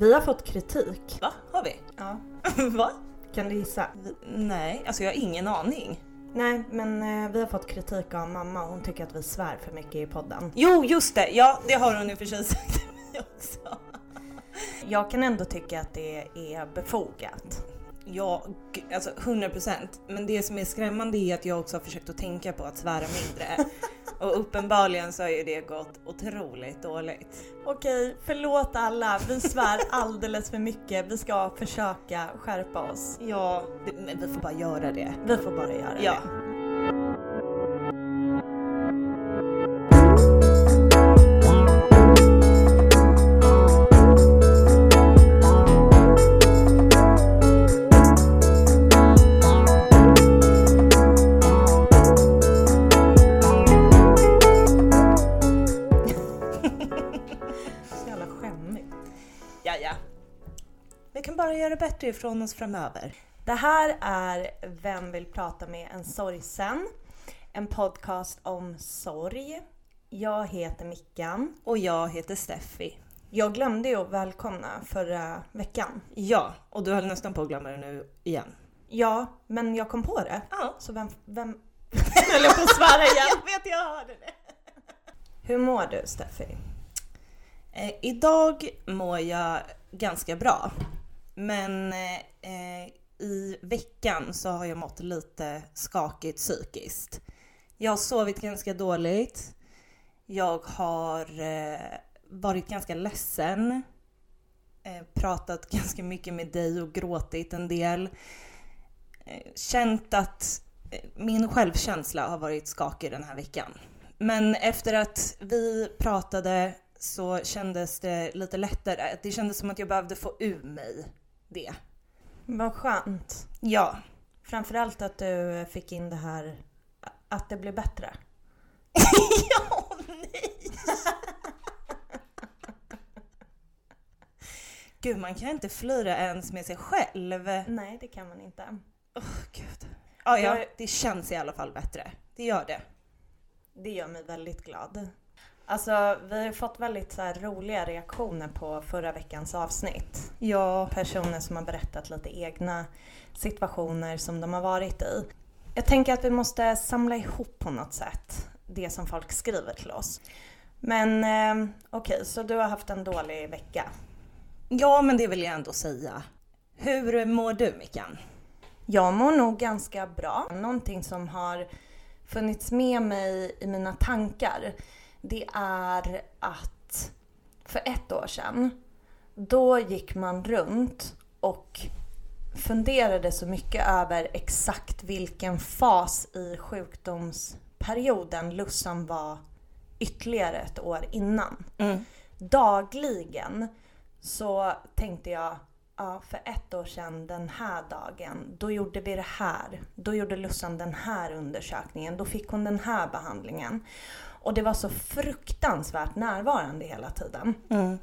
Vi har fått kritik. Va? Har vi? Ja. Va? Kan du gissa? Nej, alltså jag har ingen aning. Nej, men eh, vi har fått kritik av mamma. Hon tycker att vi svär för mycket i podden. Jo, just det! Ja, det har hon och för sig sagt till mig också. Jag kan ändå tycka att det är befogat. Ja, alltså 100 procent. Men det som är skrämmande är att jag också har försökt att tänka på att svära mindre. Och uppenbarligen så har ju det gått otroligt dåligt. Okej, förlåt alla. Vi svär alldeles för mycket. Vi ska försöka skärpa oss. Ja, det, men vi får bara göra det. Vi får bara göra Ja. det. Vi kan bara göra bättre ifrån oss framöver. Det här är Vem vill prata med en sorgsen? En podcast om sorg. Jag heter Mickan. Och jag heter Steffi. Jag glömde ju att välkomna förra veckan. Ja, och du höll nästan på att glömma det nu igen. Ja, men jag kom på det. Ja. Så vem... vem... höll jag på att svära igen. Jag vet, jag hörde det. Hur mår du Steffi? Eh, idag mår jag ganska bra. Men eh, eh, i veckan så har jag mått lite skakigt psykiskt. Jag har sovit ganska dåligt. Jag har eh, varit ganska ledsen. Eh, pratat ganska mycket med dig och gråtit en del. Eh, känt att eh, min självkänsla har varit skakig den här veckan. Men efter att vi pratade så kändes det lite lättare. Det kändes som att jag behövde få ur mig det. Vad skönt. Ja. Framförallt att du fick in det här att det blir bättre. ja, nej! Gud, man kan inte flyra ens med sig själv. Nej, det kan man inte. Åh, gud. Ja, ja, det känns i alla fall bättre. Det gör det. Det gör mig väldigt glad. Alltså, vi har fått väldigt så roliga reaktioner på förra veckans avsnitt. Ja. Personer som har berättat lite egna situationer som de har varit i. Jag tänker att vi måste samla ihop på något sätt det som folk skriver till oss. Men eh, okej, så du har haft en dålig vecka. Ja, men det vill jag ändå säga. Hur mår du, Mickan? Jag mår nog ganska bra. Någonting som har funnits med mig i mina tankar det är att för ett år sedan då gick man runt och funderade så mycket över exakt vilken fas i sjukdomsperioden Lussan var ytterligare ett år innan. Mm. Dagligen så tänkte jag, ja för ett år sedan den här dagen, då gjorde vi det här. Då gjorde Lussan den här undersökningen, då fick hon den här behandlingen. Och det var så fruktansvärt närvarande hela tiden. Mm.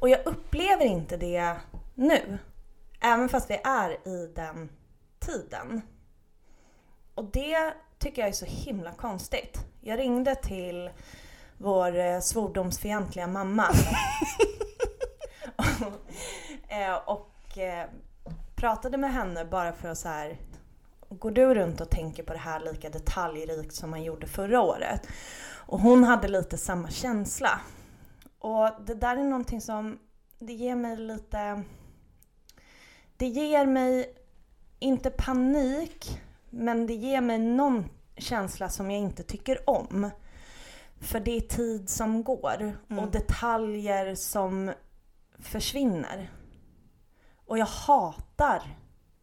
Och jag upplever inte det nu. Även fast vi är i den tiden. Och det tycker jag är så himla konstigt. Jag ringde till vår eh, svordomsfientliga mamma. Eh, och eh, pratade med henne bara för att så här. Går du runt och tänker på det här lika detaljrikt som man gjorde förra året? Och hon hade lite samma känsla. Och det där är någonting som, det ger mig lite... Det ger mig, inte panik, men det ger mig någon känsla som jag inte tycker om. För det är tid som går och detaljer som försvinner. Och jag hatar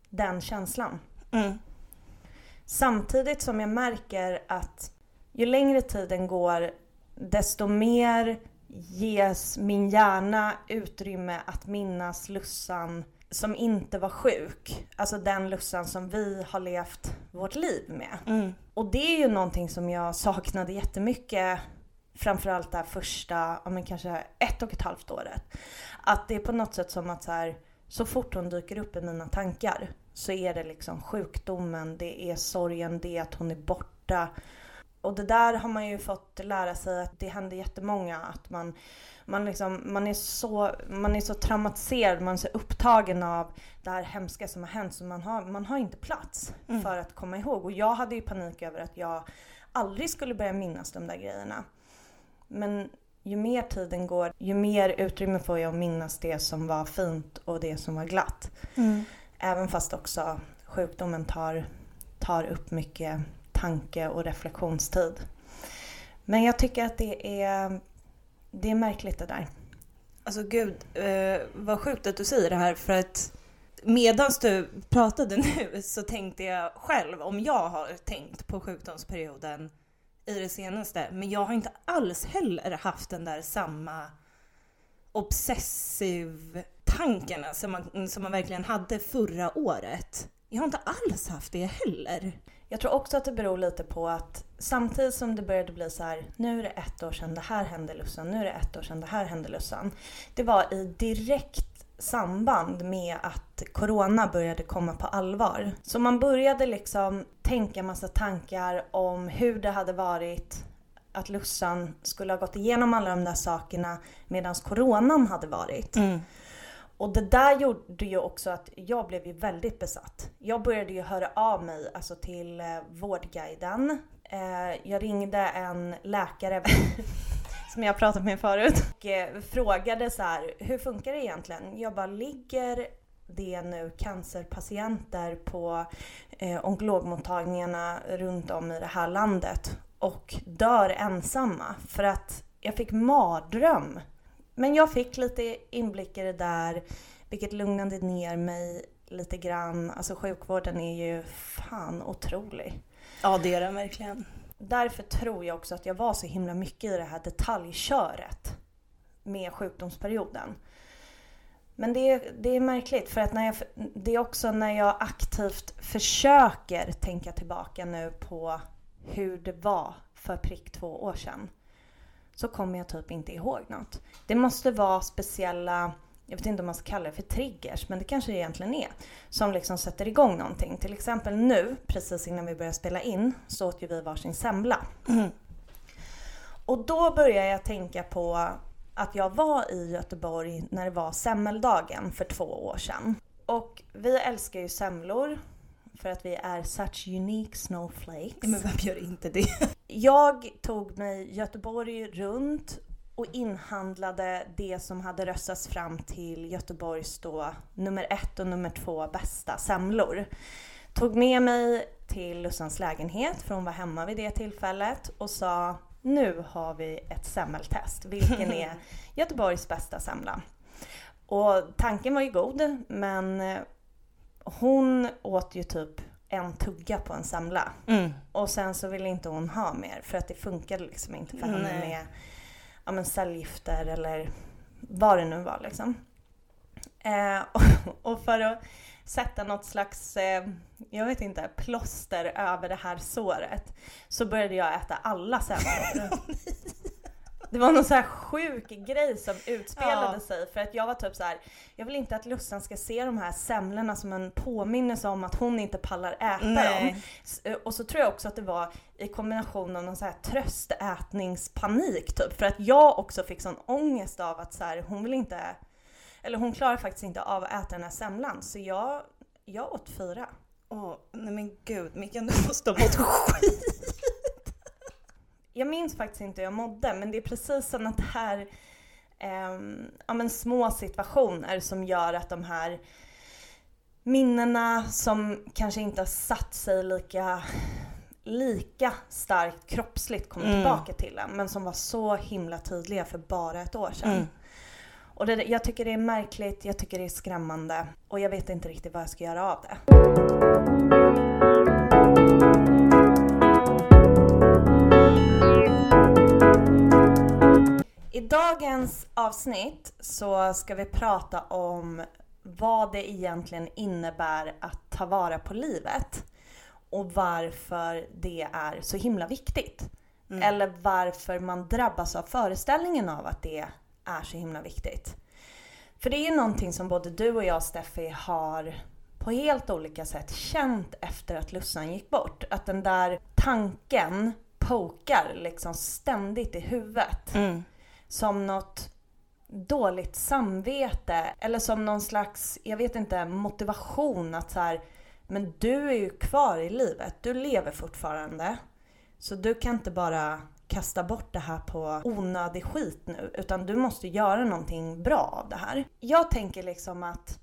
den känslan. Mm. Samtidigt som jag märker att ju längre tiden går desto mer ges min hjärna utrymme att minnas Lussan som inte var sjuk. Alltså den Lussan som vi har levt vårt liv med. Mm. Och det är ju någonting som jag saknade jättemycket framförallt det här första, ja men kanske ett och ett halvt året. Att det är på något sätt som att så här, så fort hon dyker upp i mina tankar så är det liksom sjukdomen, det är sorgen, det är att hon är borta. Och det där har man ju fått lära sig att det händer jättemånga att man, man, liksom, man, är så, man är så traumatiserad, man är så upptagen av det här hemska som har hänt så man har, man har inte plats mm. för att komma ihåg. Och jag hade ju panik över att jag aldrig skulle börja minnas de där grejerna. Men ju mer tiden går, ju mer utrymme får jag att minnas det som var fint och det som var glatt. Mm. Även fast också sjukdomen tar, tar upp mycket tanke och reflektionstid. Men jag tycker att det är, det är märkligt det där. Alltså gud, eh, vad sjukt att du säger det här för att medan du pratade nu så tänkte jag själv om jag har tänkt på sjukdomsperioden i det senaste. Men jag har inte alls heller haft den där samma obsessiv tankarna som man, som man verkligen hade förra året. Jag har inte alls haft det heller. Jag tror också att det beror lite på att samtidigt som det började bli så här, nu är det ett år sedan det här hände Lussan, nu är det ett år sedan det här hände Lussan. Det var i direkt samband med att corona började komma på allvar. Så man började liksom tänka massa tankar om hur det hade varit att Lussan skulle ha gått igenom alla de där sakerna medan coronan hade varit. Mm. Och det där gjorde ju också att jag blev ju väldigt besatt. Jag började ju höra av mig alltså till eh, Vårdguiden. Eh, jag ringde en läkare som jag pratat med förut och eh, frågade så här, hur funkar det egentligen? Jag bara, ligger det nu cancerpatienter på eh, onkologmottagningarna runt om i det här landet och dör ensamma för att jag fick mardröm men jag fick lite inblick i det där, vilket lugnade ner mig lite grann. Alltså sjukvården är ju fan otrolig. Ja, det är den verkligen. Därför tror jag också att jag var så himla mycket i det här detaljköret med sjukdomsperioden. Men det är, det är märkligt för att när jag, det är också när jag aktivt försöker tänka tillbaka nu på hur det var för prick två år sedan så kommer jag typ inte ihåg något. Det måste vara speciella, jag vet inte om man ska kalla det för triggers, men det kanske det egentligen är, som liksom sätter igång någonting. Till exempel nu, precis innan vi började spela in, så åt ju vi varsin semla. Mm. Och då började jag tänka på att jag var i Göteborg när det var semmeldagen för två år sedan. Och vi älskar ju semlor för att vi är such unique snowflakes. Men vem gör inte det? Jag tog mig Göteborg runt och inhandlade det som hade röstats fram till Göteborgs då nummer ett och nummer två bästa semlor. Tog med mig till Lussans lägenhet, för hon var hemma vid det tillfället och sa nu har vi ett semmeltest. Vilken är Göteborgs bästa semla? Och tanken var ju god, men hon åt ju typ en tugga på en semla. Mm. Och sen så ville inte hon ha mer för att det funkade liksom inte för henne med ja, men cellgifter eller vad det nu var liksom. Eh, och, och, för att sätta något slags, eh, jag vet inte, plåster över det här såret så började jag äta alla semlor. Det var någon så här sjuk grej som utspelade ja. sig för att jag var typ så här, jag vill inte att Lussan ska se de här semlorna som en påminnelse om att hon inte pallar äta Nej. dem. Eh, och så tror jag också att det var i kombination av någon så här tröstätningspanik typ för att jag också fick sån ångest av att så här, hon vill inte, eller hon klarar faktiskt inte av att äta den här semlan så jag, jag åt fyra. Åh, oh, nej men gud Mikael du måste ha mått skit jag minns faktiskt inte hur jag mådde men det är precis sådana här eh, ja, men små situationer som gör att de här minnena som kanske inte har satt sig lika, lika starkt kroppsligt kommer mm. tillbaka till en men som var så himla tydliga för bara ett år sedan. Mm. Och det, jag tycker det är märkligt, jag tycker det är skrämmande och jag vet inte riktigt vad jag ska göra av det. I dagens avsnitt så ska vi prata om vad det egentligen innebär att ta vara på livet och varför det är så himla viktigt. Mm. Eller varför man drabbas av föreställningen av att det är så himla viktigt. För det är ju någonting som både du och jag Steffi har på helt olika sätt känt efter att Lussan gick bort. Att den där tanken pokar liksom ständigt i huvudet. Mm. Som något dåligt samvete eller som någon slags, jag vet inte, motivation att så här, men du är ju kvar i livet, du lever fortfarande. Så du kan inte bara kasta bort det här på onödig skit nu, utan du måste göra någonting bra av det här. Jag tänker liksom att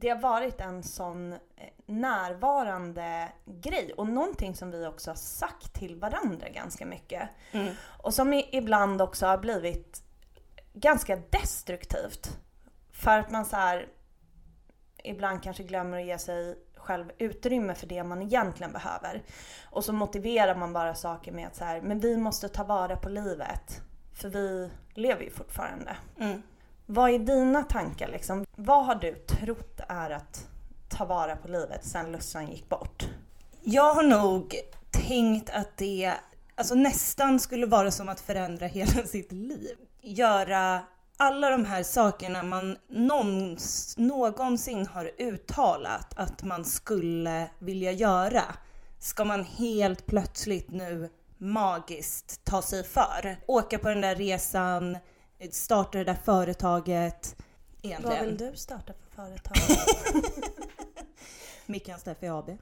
det har varit en sån eh, närvarande grej och någonting som vi också har sagt till varandra ganska mycket. Mm. Och som ibland också har blivit ganska destruktivt. För att man så här, ibland kanske glömmer att ge sig själv utrymme för det man egentligen behöver. Och så motiverar man bara saker med att så här, men vi måste ta vara på livet. För vi lever ju fortfarande. Mm. Vad är dina tankar liksom? Vad har du trott är att ta vara på livet sen Lussan gick bort? Jag har nog tänkt att det alltså nästan skulle vara som att förändra hela sitt liv. Göra alla de här sakerna man någons, någonsin har uttalat att man skulle vilja göra ska man helt plötsligt nu magiskt ta sig för. Åka på den där resan, starta det där företaget. Egentligen. Vad vill du starta för företag? Mickan Steffi AB.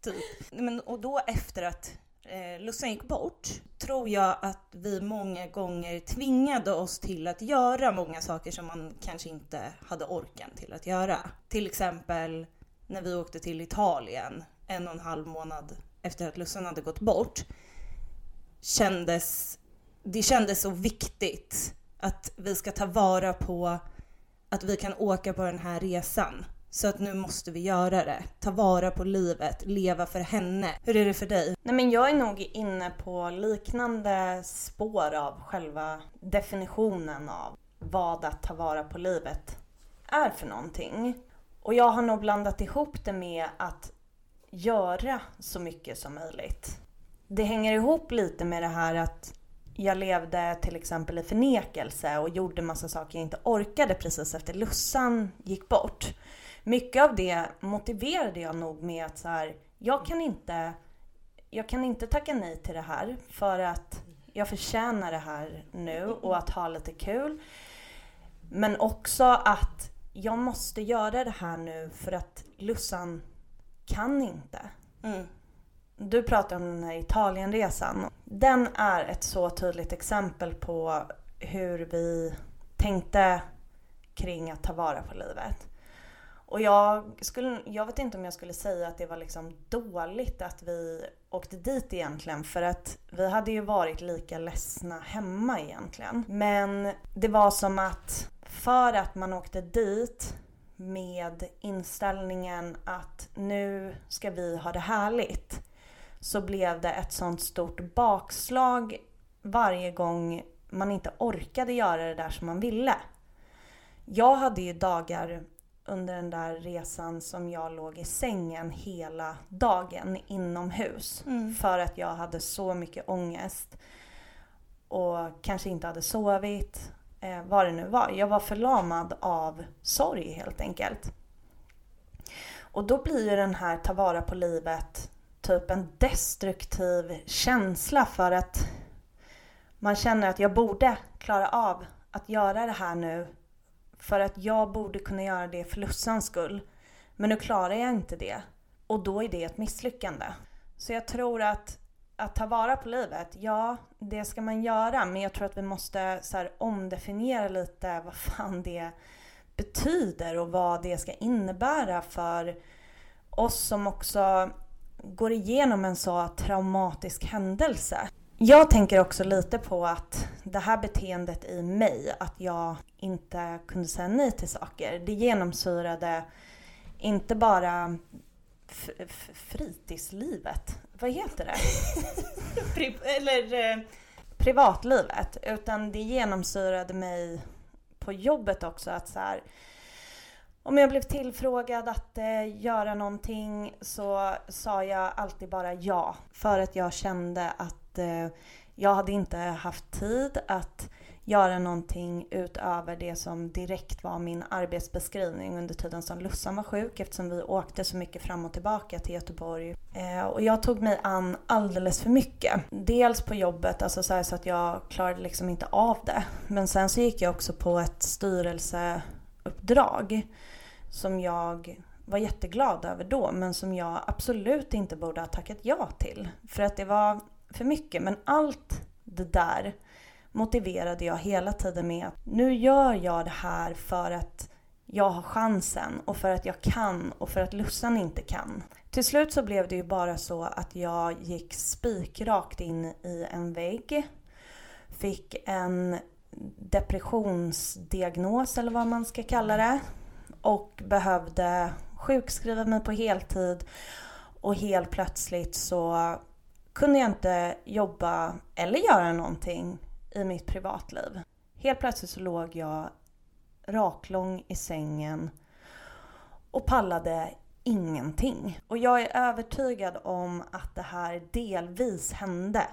typ. Men, och då efter att eh, Lussan gick bort tror jag att vi många gånger tvingade oss till att göra många saker som man kanske inte hade orken till att göra. Till exempel när vi åkte till Italien en och en halv månad efter att Lussan hade gått bort. Kändes, det kändes så viktigt att vi ska ta vara på att vi kan åka på den här resan. Så att nu måste vi göra det. Ta vara på livet, leva för henne. Hur är det för dig? Nej men jag är nog inne på liknande spår av själva definitionen av vad att ta vara på livet är för någonting. Och jag har nog blandat ihop det med att göra så mycket som möjligt. Det hänger ihop lite med det här att jag levde till exempel i förnekelse och gjorde massa saker jag inte orkade precis efter Lussan gick bort. Mycket av det motiverade jag nog med att så här, jag kan inte jag kan inte tacka nej till det här för att jag förtjänar det här nu och att ha lite kul. Men också att jag måste göra det här nu för att Lussan kan inte. Mm. Du pratar om den här Italienresan. Den är ett så tydligt exempel på hur vi tänkte kring att ta vara på livet. Och jag, skulle, jag vet inte om jag skulle säga att det var liksom dåligt att vi åkte dit egentligen för att vi hade ju varit lika ledsna hemma egentligen. Men det var som att för att man åkte dit med inställningen att nu ska vi ha det härligt så blev det ett sånt stort bakslag varje gång man inte orkade göra det där som man ville. Jag hade ju dagar under den där resan som jag låg i sängen hela dagen inomhus. Mm. För att jag hade så mycket ångest. Och kanske inte hade sovit. Eh, vad det nu var. Jag var förlamad av sorg helt enkelt. Och då blir ju den här ta vara på livet typ en destruktiv känsla för att man känner att jag borde klara av att göra det här nu för att jag borde kunna göra det för Lussans skull. Men nu klarar jag inte det. Och då är det ett misslyckande. Så jag tror att att ta vara på livet, ja det ska man göra. Men jag tror att vi måste så här, omdefiniera lite vad fan det betyder och vad det ska innebära för oss som också går igenom en så traumatisk händelse. Jag tänker också lite på att det här beteendet i mig, att jag inte kunde säga nej till saker, det genomsyrade inte bara fritidslivet, vad heter det? Eller eh... privatlivet, utan det genomsyrade mig på jobbet också att så här, om jag blev tillfrågad att eh, göra någonting så sa jag alltid bara ja. För att jag kände att eh, jag hade inte haft tid att göra någonting utöver det som direkt var min arbetsbeskrivning under tiden som Lussan var sjuk eftersom vi åkte så mycket fram och tillbaka till Göteborg. Eh, och jag tog mig an alldeles för mycket. Dels på jobbet, alltså så, så, att jag klarade liksom inte av det. Men sen så gick jag också på ett styrelseuppdrag som jag var jätteglad över då men som jag absolut inte borde ha tackat ja till. För att det var för mycket. Men allt det där motiverade jag hela tiden med att nu gör jag det här för att jag har chansen och för att jag kan och för att Lussan inte kan. Till slut så blev det ju bara så att jag gick spikrakt in i en vägg. Fick en depressionsdiagnos eller vad man ska kalla det. Och behövde sjukskriva mig på heltid. Och helt plötsligt så kunde jag inte jobba eller göra någonting i mitt privatliv. Helt plötsligt så låg jag raklång i sängen och pallade ingenting. Och jag är övertygad om att det här delvis hände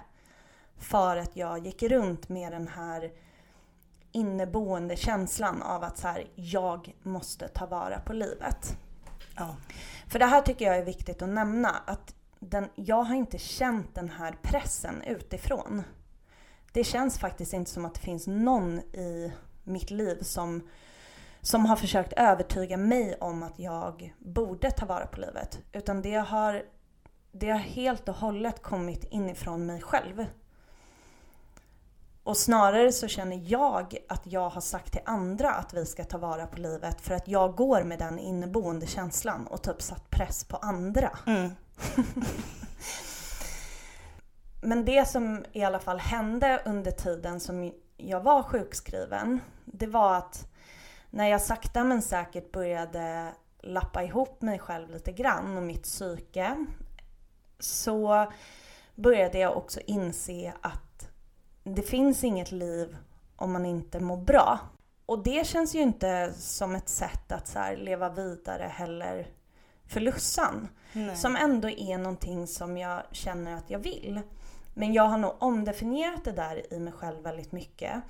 för att jag gick runt med den här inneboende känslan av att så här, jag måste ta vara på livet. Ja. För det här tycker jag är viktigt att nämna. Att den, jag har inte känt den här pressen utifrån. Det känns faktiskt inte som att det finns någon i mitt liv som, som har försökt övertyga mig om att jag borde ta vara på livet. Utan det har, det har helt och hållet kommit inifrån mig själv. Och snarare så känner jag att jag har sagt till andra att vi ska ta vara på livet för att jag går med den inneboende känslan och typ satt press på andra. Mm. Men det som i alla fall hände under tiden som jag var sjukskriven, det var att när jag sakta men säkert började lappa ihop mig själv lite grann och mitt psyke så började jag också inse att det finns inget liv om man inte mår bra. Och det känns ju inte som ett sätt att så leva vidare heller för Lussan. Nej. Som ändå är någonting som jag känner att jag vill. Men jag har nog omdefinierat det där i mig själv väldigt mycket.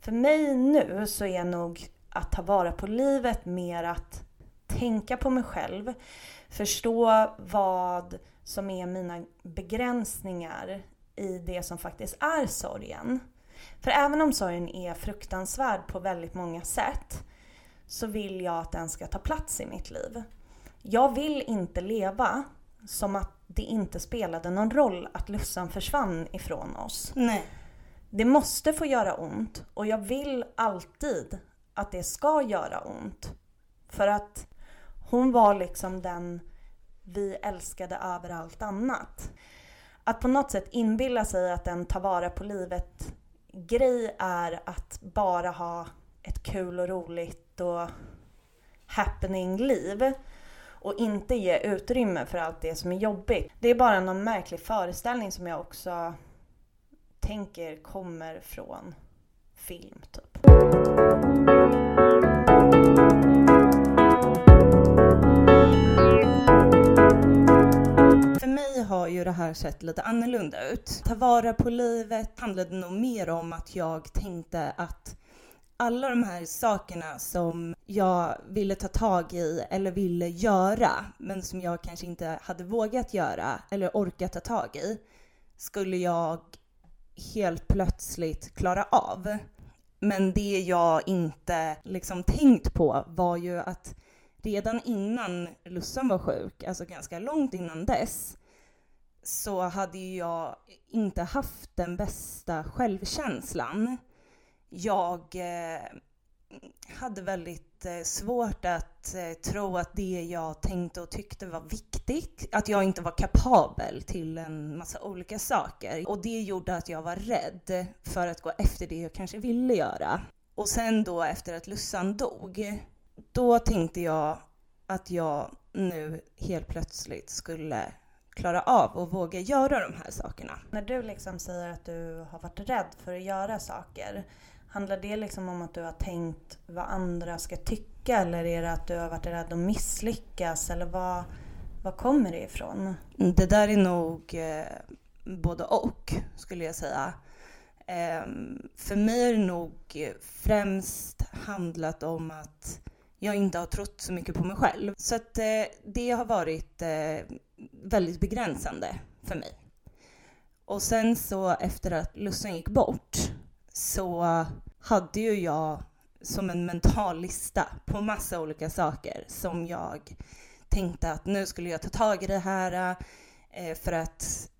För mig nu så är nog att ta vara på livet mer att tänka på mig själv, förstå vad som är mina begränsningar i det som faktiskt är sorgen. För även om sorgen är fruktansvärd på väldigt många sätt så vill jag att den ska ta plats i mitt liv. Jag vill inte leva som att det inte spelade någon roll att Lussan försvann ifrån oss. Nej. Det måste få göra ont och jag vill alltid att det ska göra ont. För att hon var liksom den vi älskade över allt annat. Att på något sätt inbilla sig att en ta vara på livet grej är att bara ha ett kul och roligt och happening liv och inte ge utrymme för allt det som är jobbigt. Det är bara någon märklig föreställning som jag också tänker kommer från film typ. Har sett lite annorlunda ut. Ta vara på livet handlade nog mer om att jag tänkte att alla de här sakerna som jag ville ta tag i eller ville göra, men som jag kanske inte hade vågat göra eller orkat ta tag i, skulle jag helt plötsligt klara av. Men det jag inte liksom tänkt på var ju att redan innan Lussan var sjuk, alltså ganska långt innan dess, så hade ju jag inte haft den bästa självkänslan jag eh, hade väldigt eh, svårt att eh, tro att det jag tänkte och tyckte var viktigt, att jag inte var kapabel till en massa olika saker. Och det gjorde att jag var rädd för att gå efter det jag kanske ville göra. Och sen då efter att Lussan dog, då tänkte jag att jag nu helt plötsligt skulle klara av och våga göra de här sakerna. När du liksom säger att du har varit rädd för att göra saker, Handlar det liksom om att du har tänkt vad andra ska tycka eller är det att du har varit rädd att misslyckas eller vad, vad kommer det ifrån? Det där är nog eh, både och skulle jag säga. Ehm, för mig är det nog främst handlat om att jag inte har trott så mycket på mig själv. Så att eh, det har varit eh, väldigt begränsande för mig. Och sen så efter att Lussan gick bort så hade ju jag som en mental lista på massa olika saker som jag tänkte att nu skulle jag ta tag i det här eh, för att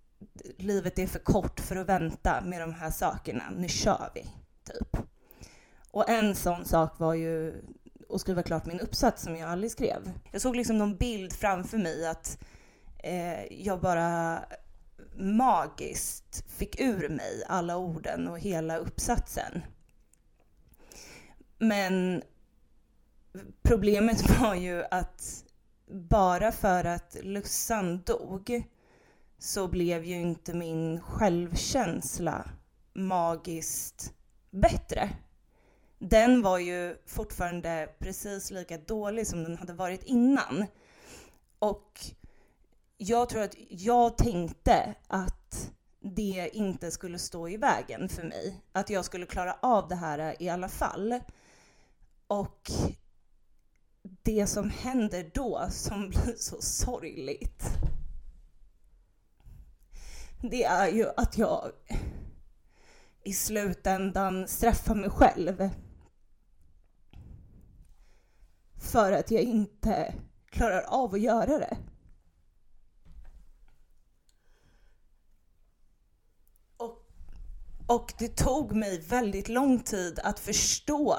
livet är för kort för att vänta med de här sakerna. Nu kör vi, typ. Och en sån sak var ju och skriva klart min uppsats som jag aldrig skrev. Jag såg liksom någon bild framför mig att eh, jag bara magiskt fick ur mig alla orden och hela uppsatsen. Men problemet var ju att bara för att Lussan dog så blev ju inte min självkänsla magiskt bättre. Den var ju fortfarande precis lika dålig som den hade varit innan. Och jag tror att jag tänkte att det inte skulle stå i vägen för mig. Att jag skulle klara av det här i alla fall. Och det som händer då, som blir så sorgligt, det är ju att jag i slutändan straffar mig själv. För att jag inte klarar av att göra det. Och, och det tog mig väldigt lång tid att förstå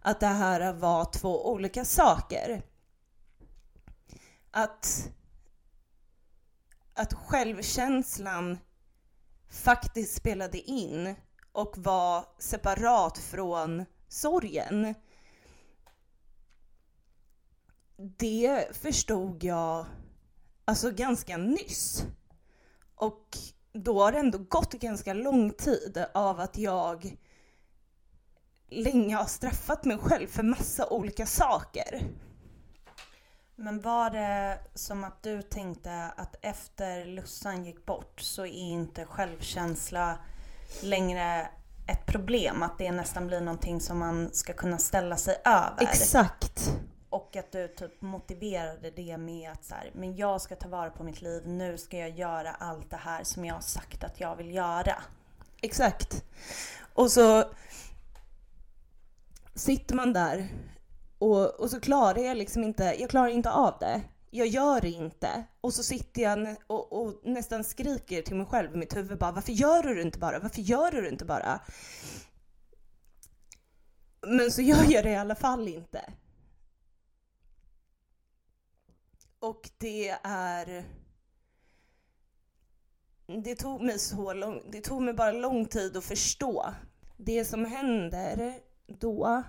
att det här var två olika saker. Att, att självkänslan faktiskt spelade in och var separat från sorgen. Det förstod jag alltså ganska nyss. Och då har det ändå gått ganska lång tid av att jag länge har straffat mig själv för massa olika saker. Men var det som att du tänkte att efter Lussan gick bort så är inte självkänsla längre ett problem? Att det nästan blir någonting som man ska kunna ställa sig över? Exakt. Och att du typ motiverade det med att så här, men jag ska ta vara på mitt liv, nu ska jag göra allt det här som jag har sagt att jag vill göra. Exakt. Och så sitter man där och, och så klarar jag liksom inte, jag klarar inte av det. Jag gör det inte. Och så sitter jag och, och nästan skriker till mig själv i mitt huvud bara varför gör du det inte bara? Varför gör du det inte bara? Men så gör jag det i alla fall inte. Och det är... Det tog mig så lång, det tog mig bara lång tid att förstå. Det som händer då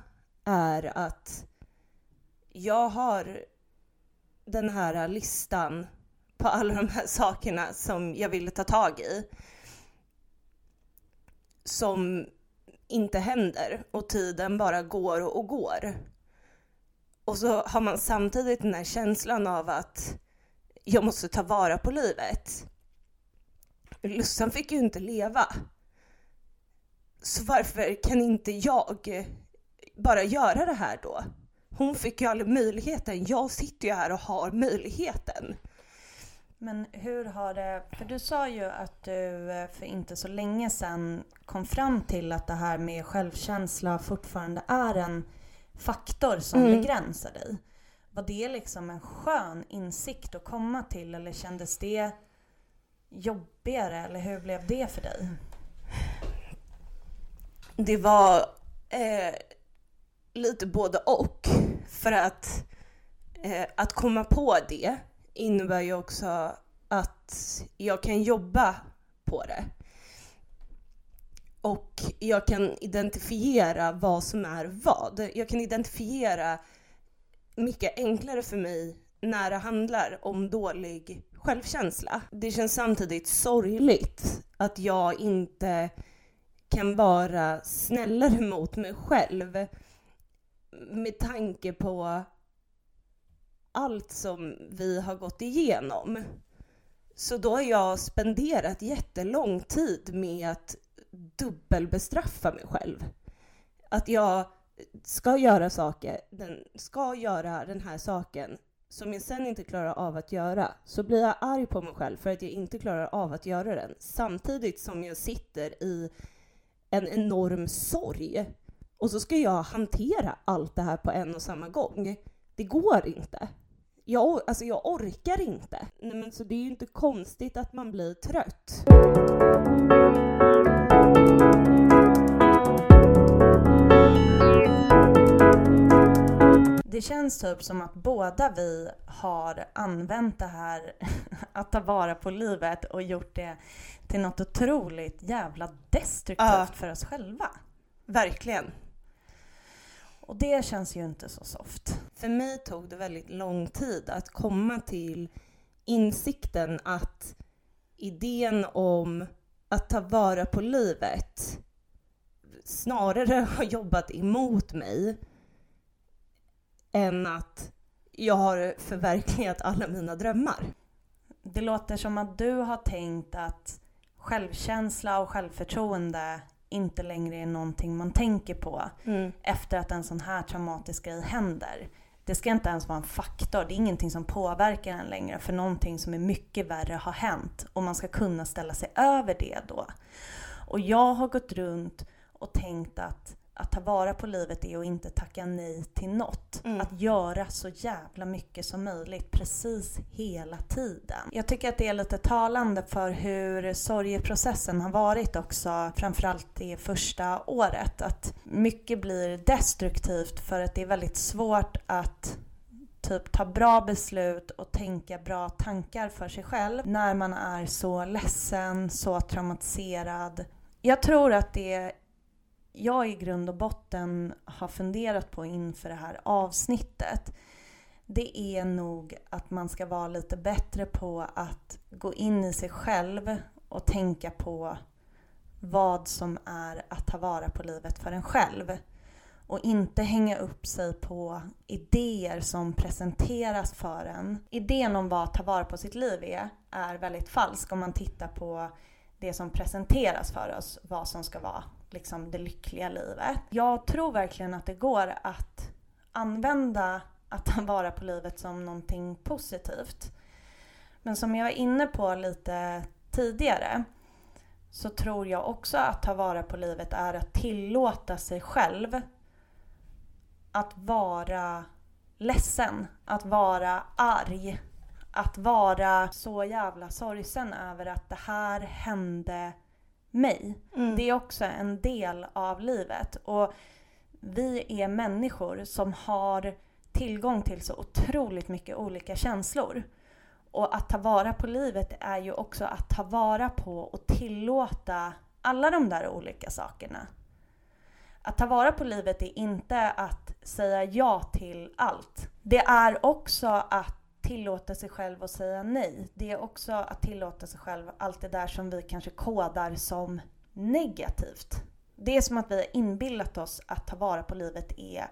är att jag har den här listan på alla de här sakerna som jag ville ta tag i. Som inte händer och tiden bara går och går. Och så har man samtidigt den här känslan av att jag måste ta vara på livet. Lussan fick ju inte leva. Så varför kan inte jag bara göra det här då? Hon fick ju aldrig möjligheten. Jag sitter ju här och har möjligheten. Men hur har det, för du sa ju att du eh, för inte så länge sedan kom fram till att det här med självkänsla fortfarande är en faktor som mm. begränsar dig. Var det liksom en skön insikt att komma till eller kändes det jobbigare eller hur blev det för dig? Det var eh, lite både och. För att, eh, att komma på det innebär ju också att jag kan jobba på det. Och jag kan identifiera vad som är vad. Jag kan identifiera mycket enklare för mig när det handlar om dålig självkänsla. Det känns samtidigt sorgligt att jag inte kan vara snällare mot mig själv med tanke på allt som vi har gått igenom. Så då har jag spenderat jättelång tid med att dubbelbestraffa mig själv. Att jag ska göra saker, den, ska göra den här saken som jag sen inte klarar av att göra, så blir jag arg på mig själv för att jag inte klarar av att göra den. Samtidigt som jag sitter i en enorm sorg. Och så ska jag hantera allt det här på en och samma gång. Det går inte. Jag, alltså jag orkar inte. Nej, men så det är ju inte konstigt att man blir trött. Det känns typ som att båda vi har använt det här att ta vara på livet och gjort det till något otroligt jävla destruktivt Ja. för oss själva. Verkligen. Och det känns ju inte så soft. För mig tog det väldigt lång tid att komma till insikten att idén om att ta vara på livet snarare har jobbat emot mig än att jag har förverkligat alla mina drömmar. Det låter som att du har tänkt att självkänsla och självförtroende inte längre är någonting man tänker på efter att en sån här traumatisk grej händer. Det ska inte ens vara en faktor, det är ingenting som påverkar en längre för någonting som är mycket värre har hänt och man ska kunna ställa sig över det då. Och jag har gått runt och tänkt att att ta vara på livet är att inte tacka nej till något. Mm. Att göra så jävla mycket som möjligt precis hela tiden. Jag tycker att det är lite talande för hur sorgeprocessen har varit också, framförallt det första året. Att mycket blir destruktivt för att det är väldigt svårt att typ ta bra beslut och tänka bra tankar för sig själv när man är så ledsen, så traumatiserad. Jag tror att det jag i grund och botten har funderat på inför det här avsnittet det är nog att man ska vara lite bättre på att gå in i sig själv och tänka på vad som är att ta vara på livet för en själv. Och inte hänga upp sig på idéer som presenteras för en. Idén om vad att ta vara på sitt liv är, är väldigt falsk om man tittar på det som presenteras för oss, vad som ska vara liksom det lyckliga livet. Jag tror verkligen att det går att använda att ta vara på livet som någonting positivt. Men som jag var inne på lite tidigare så tror jag också att ta vara på livet är att tillåta sig själv att vara ledsen, att vara arg, att vara så jävla sorgsen över att det här hände mig. Mm. Det är också en del av livet. Och vi är människor som har tillgång till så otroligt mycket olika känslor. Och att ta vara på livet är ju också att ta vara på och tillåta alla de där olika sakerna. Att ta vara på livet är inte att säga ja till allt. Det är också att tillåta sig själv att säga nej. Det är också att tillåta sig själv allt det där som vi kanske kodar som negativt. Det är som att vi har inbillat oss att ta vara på livet är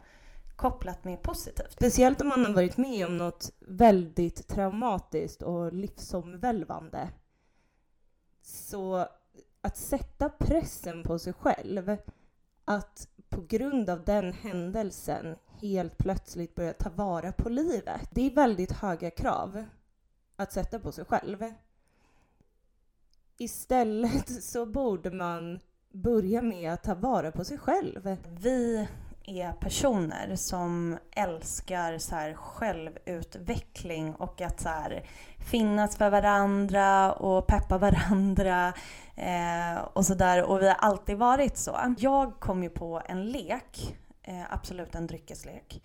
kopplat med positivt. Speciellt om man har varit med om något väldigt traumatiskt och livsomvälvande. Så att sätta pressen på sig själv att på grund av den händelsen helt plötsligt börja ta vara på livet. Det är väldigt höga krav att sätta på sig själv. Istället så borde man börja med att ta vara på sig själv. Vi är personer som älskar så här självutveckling och att så här finnas för varandra och peppa varandra eh, och sådär. Och vi har alltid varit så. Jag kom ju på en lek, eh, absolut en dryckeslek,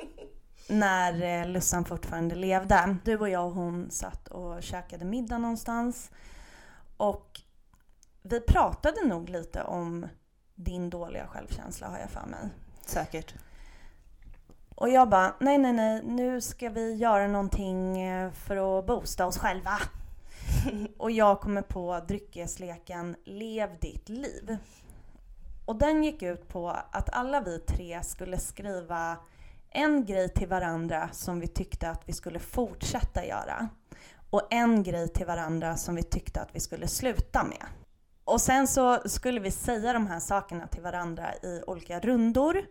när eh, Lussan fortfarande levde. Du och jag och hon satt och käkade middag någonstans. Och vi pratade nog lite om din dåliga självkänsla har jag för mig. Säkert. Och jag bara, nej nej nej, nu ska vi göra någonting eh, för att boosta oss själva. och jag kommer på dryckesleken Lev ditt liv. Och den gick ut på att alla vi tre skulle skriva en grej till varandra som vi tyckte att vi skulle fortsätta göra. Och en grej till varandra som vi tyckte att vi skulle sluta med. Och sen så skulle vi säga de här sakerna till varandra i olika rundor.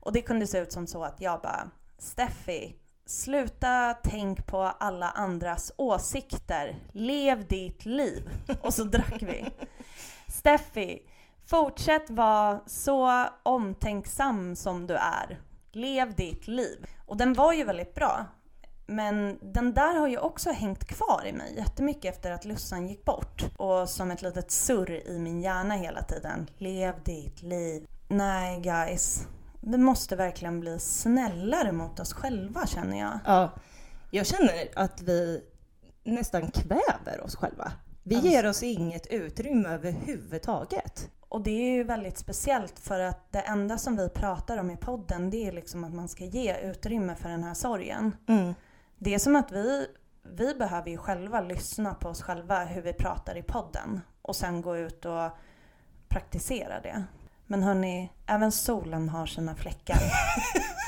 Och det kunde se ut som så att jag bara, Steffi, sluta tänk på alla andras åsikter. Lev ditt liv. Och så drack vi. Steffi, fortsätt vara så omtänksam som du är. Lev ditt liv. Och den var ju väldigt bra. Men den där har ju också hängt kvar i mig jättemycket efter att Lussan gick bort. Och som ett litet surr i min hjärna hela tiden. Lev ditt liv. Nej guys, vi måste verkligen bli snällare mot oss själva känner jag. Ja, jag känner att vi nästan kväver oss själva. Vi Alltså- ger oss inget utrymme överhuvudtaget. Och det är ju väldigt speciellt för att det enda som vi pratar om i podden det är liksom att man ska ge utrymme för den här sorgen. Mm. Det är som att vi, vi behöver ju själva lyssna på oss själva hur vi pratar i podden och sen gå ut och praktisera det. Men hörni, även solen har sina fläckar.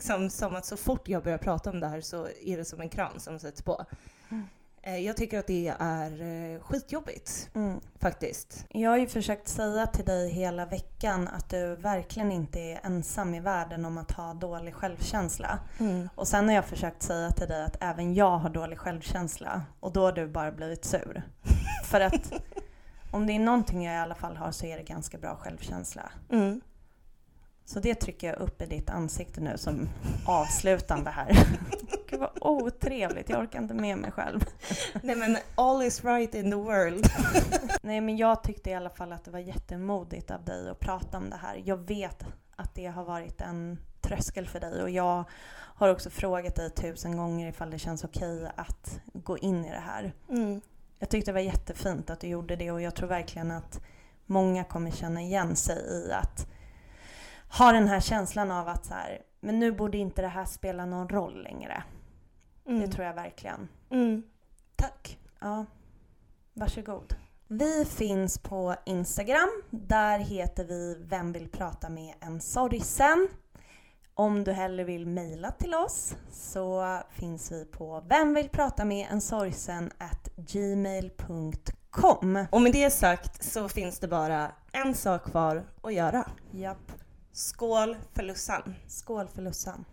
liksom som att så fort jag börjar prata om det här så är det som en kran som sätts på. Mm. Eh, Jag tycker att det är eh, skitjobbigt Mm. faktiskt. Jag har ju försökt säga till dig hela veckan att du verkligen inte är ensam i världen om att ha dålig självkänsla. Och sen har jag försökt säga till dig att även jag har dålig självkänsla och då har du bara blivit sur. För att om det är någonting jag i alla fall har så är det ganska bra självkänsla. Mm. Så det trycker jag upp i ditt ansikte nu som avslutande här. Gud vad otrevligt, jag orkar inte med mig själv. Nej men all is right in the world. Nej men jag tyckte i alla fall att det var jättemodigt av dig att prata om det här. Jag vet att det har varit en tröskel för dig och jag har också frågat dig tusen gånger ifall det känns okej att gå in i det här. Mm. Jag tyckte det var jättefint att du gjorde det och jag tror verkligen att många kommer känna igen sig i att ha den här känslan av att så här, men nu borde inte det här spela någon roll längre. Mm. Det tror jag verkligen. Mm. Tack. Ja, varsågod. Vi finns på Instagram. Där heter vi Vem vill prata med en sorgsen? Om du hellre vill mejla till oss så finns vi på vem vill prata med en sorgsen gmail.com. Och med det sagt så finns det bara en sak kvar att göra. Japp. Skål för Lussan! Skål för Lussan.